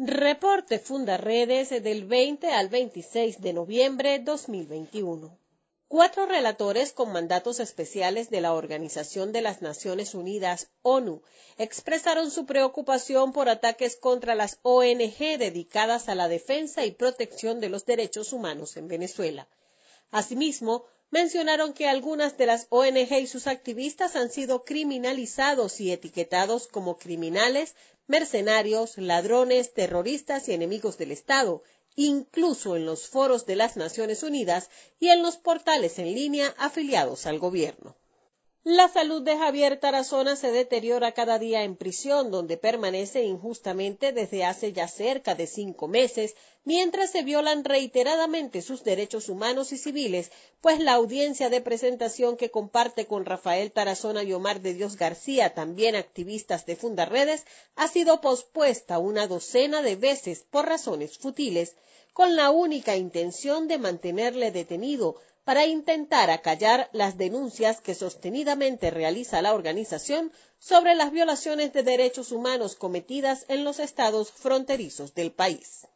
Reporte Fundaredes del 20 al 26 de noviembre 2021. Cuatro relatores con mandatos especiales de la Organización de las Naciones Unidas, ONU, expresaron su preocupación por ataques contra las ONG dedicadas a la defensa y protección de los derechos humanos en Venezuela. Asimismo, mencionaron que algunas de las ONG y sus activistas han sido criminalizados y etiquetados como criminales, mercenarios, ladrones, terroristas y enemigos del Estado, incluso en los foros de las Naciones Unidas y en los portales en línea afiliados al gobierno. La salud de Javier Tarazona se deteriora cada día en prisión, donde permanece injustamente desde hace ya cerca de cinco meses, mientras se violan reiteradamente sus derechos humanos y civiles, pues la audiencia de presentación que comparte con Rafael Tarazona y Omar de Dios García, también activistas de Fundarredes, ha sido pospuesta una docena de veces por razones futiles, con la única intención de mantenerle detenido para intentar acallar las denuncias que sostenidamente realiza la organización sobre las violaciones de derechos humanos cometidas en los estados fronterizos del país.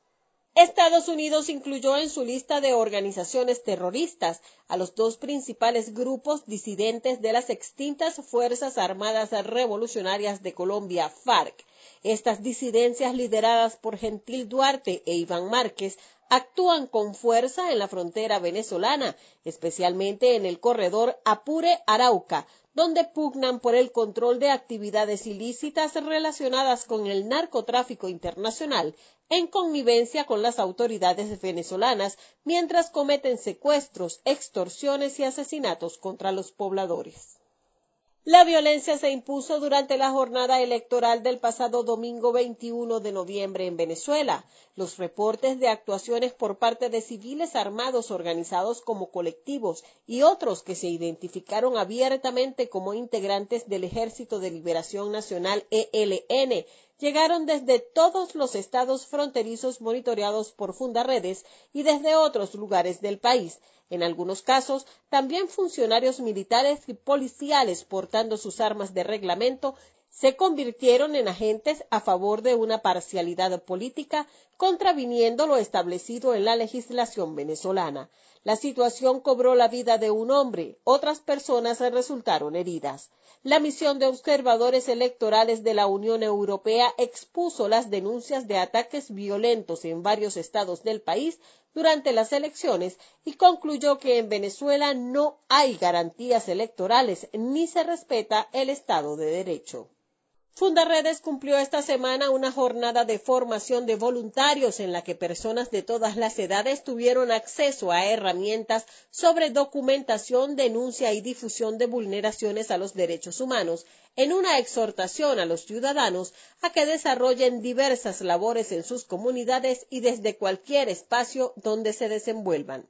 Estados Unidos incluyó en su lista de organizaciones terroristas a los dos principales grupos disidentes de las extintas Fuerzas Armadas Revolucionarias de Colombia, FARC. Estas disidencias lideradas por Gentil Duarte e Iván Márquez actúan con fuerza en la frontera venezolana, especialmente en el corredor Apure-Arauca, donde pugnan por el control de actividades ilícitas relacionadas con el narcotráfico internacional, en connivencia con las autoridades venezolanas, mientras cometen secuestros, extorsiones y asesinatos contra los pobladores. La violencia se impuso durante la jornada electoral del pasado domingo 21 de noviembre en Venezuela. Los reportes de actuaciones por parte de civiles armados organizados como colectivos y otros que se identificaron abiertamente como integrantes del Ejército de Liberación Nacional ELN llegaron desde todos los estados fronterizos monitoreados por Fundaredes y desde otros lugares del país. En algunos casos, también funcionarios militares y policiales portando sus armas de reglamento se convirtieron en agentes a favor de una parcialidad política, contraviniendo lo establecido en la legislación venezolana. La situación cobró la vida de un hombre, otras personas resultaron heridas. La misión de observadores electorales de la Unión Europea expuso las denuncias de ataques violentos en varios estados del país durante las elecciones y concluyó que en Venezuela no hay garantías electorales ni se respeta el Estado de Derecho. Fundaredes cumplió esta semana una jornada de formación de voluntarios en la que personas de todas las edades tuvieron acceso a herramientas sobre documentación, denuncia y difusión de vulneraciones a los derechos humanos, en una exhortación a los ciudadanos a que desarrollen diversas labores en sus comunidades y desde cualquier espacio donde se desenvuelvan.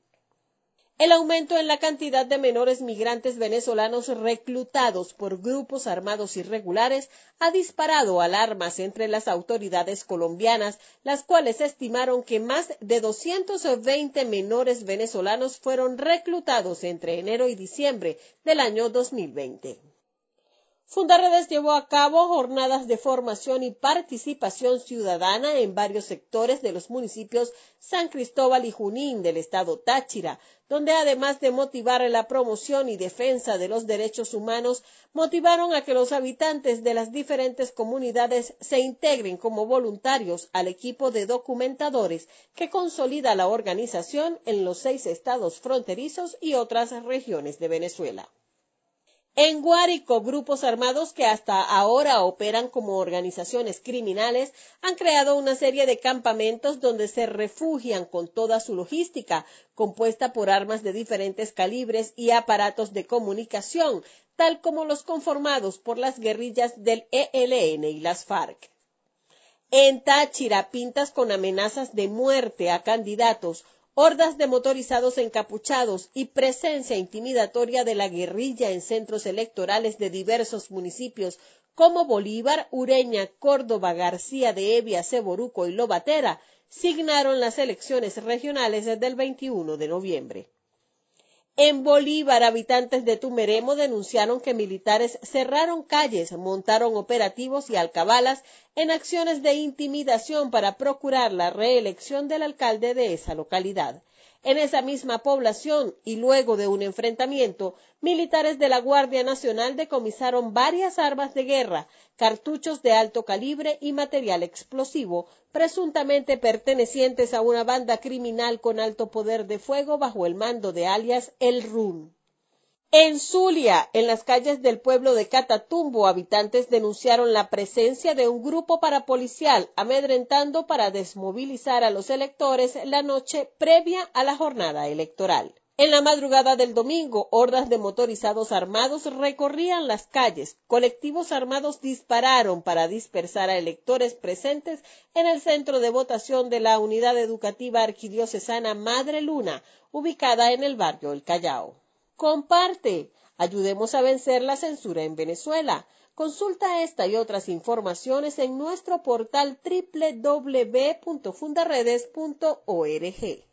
El aumento en la cantidad de menores migrantes venezolanos reclutados por grupos armados irregulares ha disparado alarmas entre las autoridades colombianas, las cuales estimaron que más de 220 menores venezolanos fueron reclutados entre enero y diciembre del año 2020. Fundaredes llevó a cabo jornadas de formación y participación ciudadana en varios sectores de los municipios San Cristóbal y Junín del estado Táchira, donde además de motivar la promoción y defensa de los derechos humanos, motivaron a que los habitantes de las diferentes comunidades se integren como voluntarios al equipo de documentadores que consolida la organización en los seis estados fronterizos y otras regiones de Venezuela. En Guárico, grupos armados que hasta ahora operan como organizaciones criminales han creado una serie de campamentos donde se refugian con toda su logística, compuesta por armas de diferentes calibres y aparatos de comunicación, tal como los conformados por las guerrillas del ELN y las FARC. En Táchira, pintas con amenazas de muerte a candidatos hordas de motorizados encapuchados y presencia intimidatoria de la guerrilla en centros electorales de diversos municipios como Bolívar, Ureña, Córdoba, García de Evia, Ceboruco y Lobatera, signaron las elecciones regionales desde el 21 de noviembre. En Bolívar, habitantes de Tumeremo denunciaron que militares cerraron calles, montaron operativos y alcabalas en acciones de intimidación para procurar la reelección del alcalde de esa localidad. En esa misma población y luego de un enfrentamiento, militares de la Guardia Nacional decomisaron varias armas de guerra, cartuchos de alto calibre y material explosivo, presuntamente pertenecientes a una banda criminal con alto poder de fuego bajo el mando de alias El Run. En Zulia, en las calles del pueblo de Catatumbo, habitantes denunciaron la presencia de un grupo parapolicial amedrentando para desmovilizar a los electores la noche previa a la jornada electoral. En la madrugada del domingo, hordas de motorizados armados recorrían las calles. Colectivos armados dispararon para dispersar a electores presentes en el centro de votación de la Unidad Educativa Arquidiocesana Madre Luna, ubicada en el barrio El Callao. Comparte. Ayudemos a vencer la censura en Venezuela. Consulta esta y otras informaciones en nuestro portal www.fundaredes.org.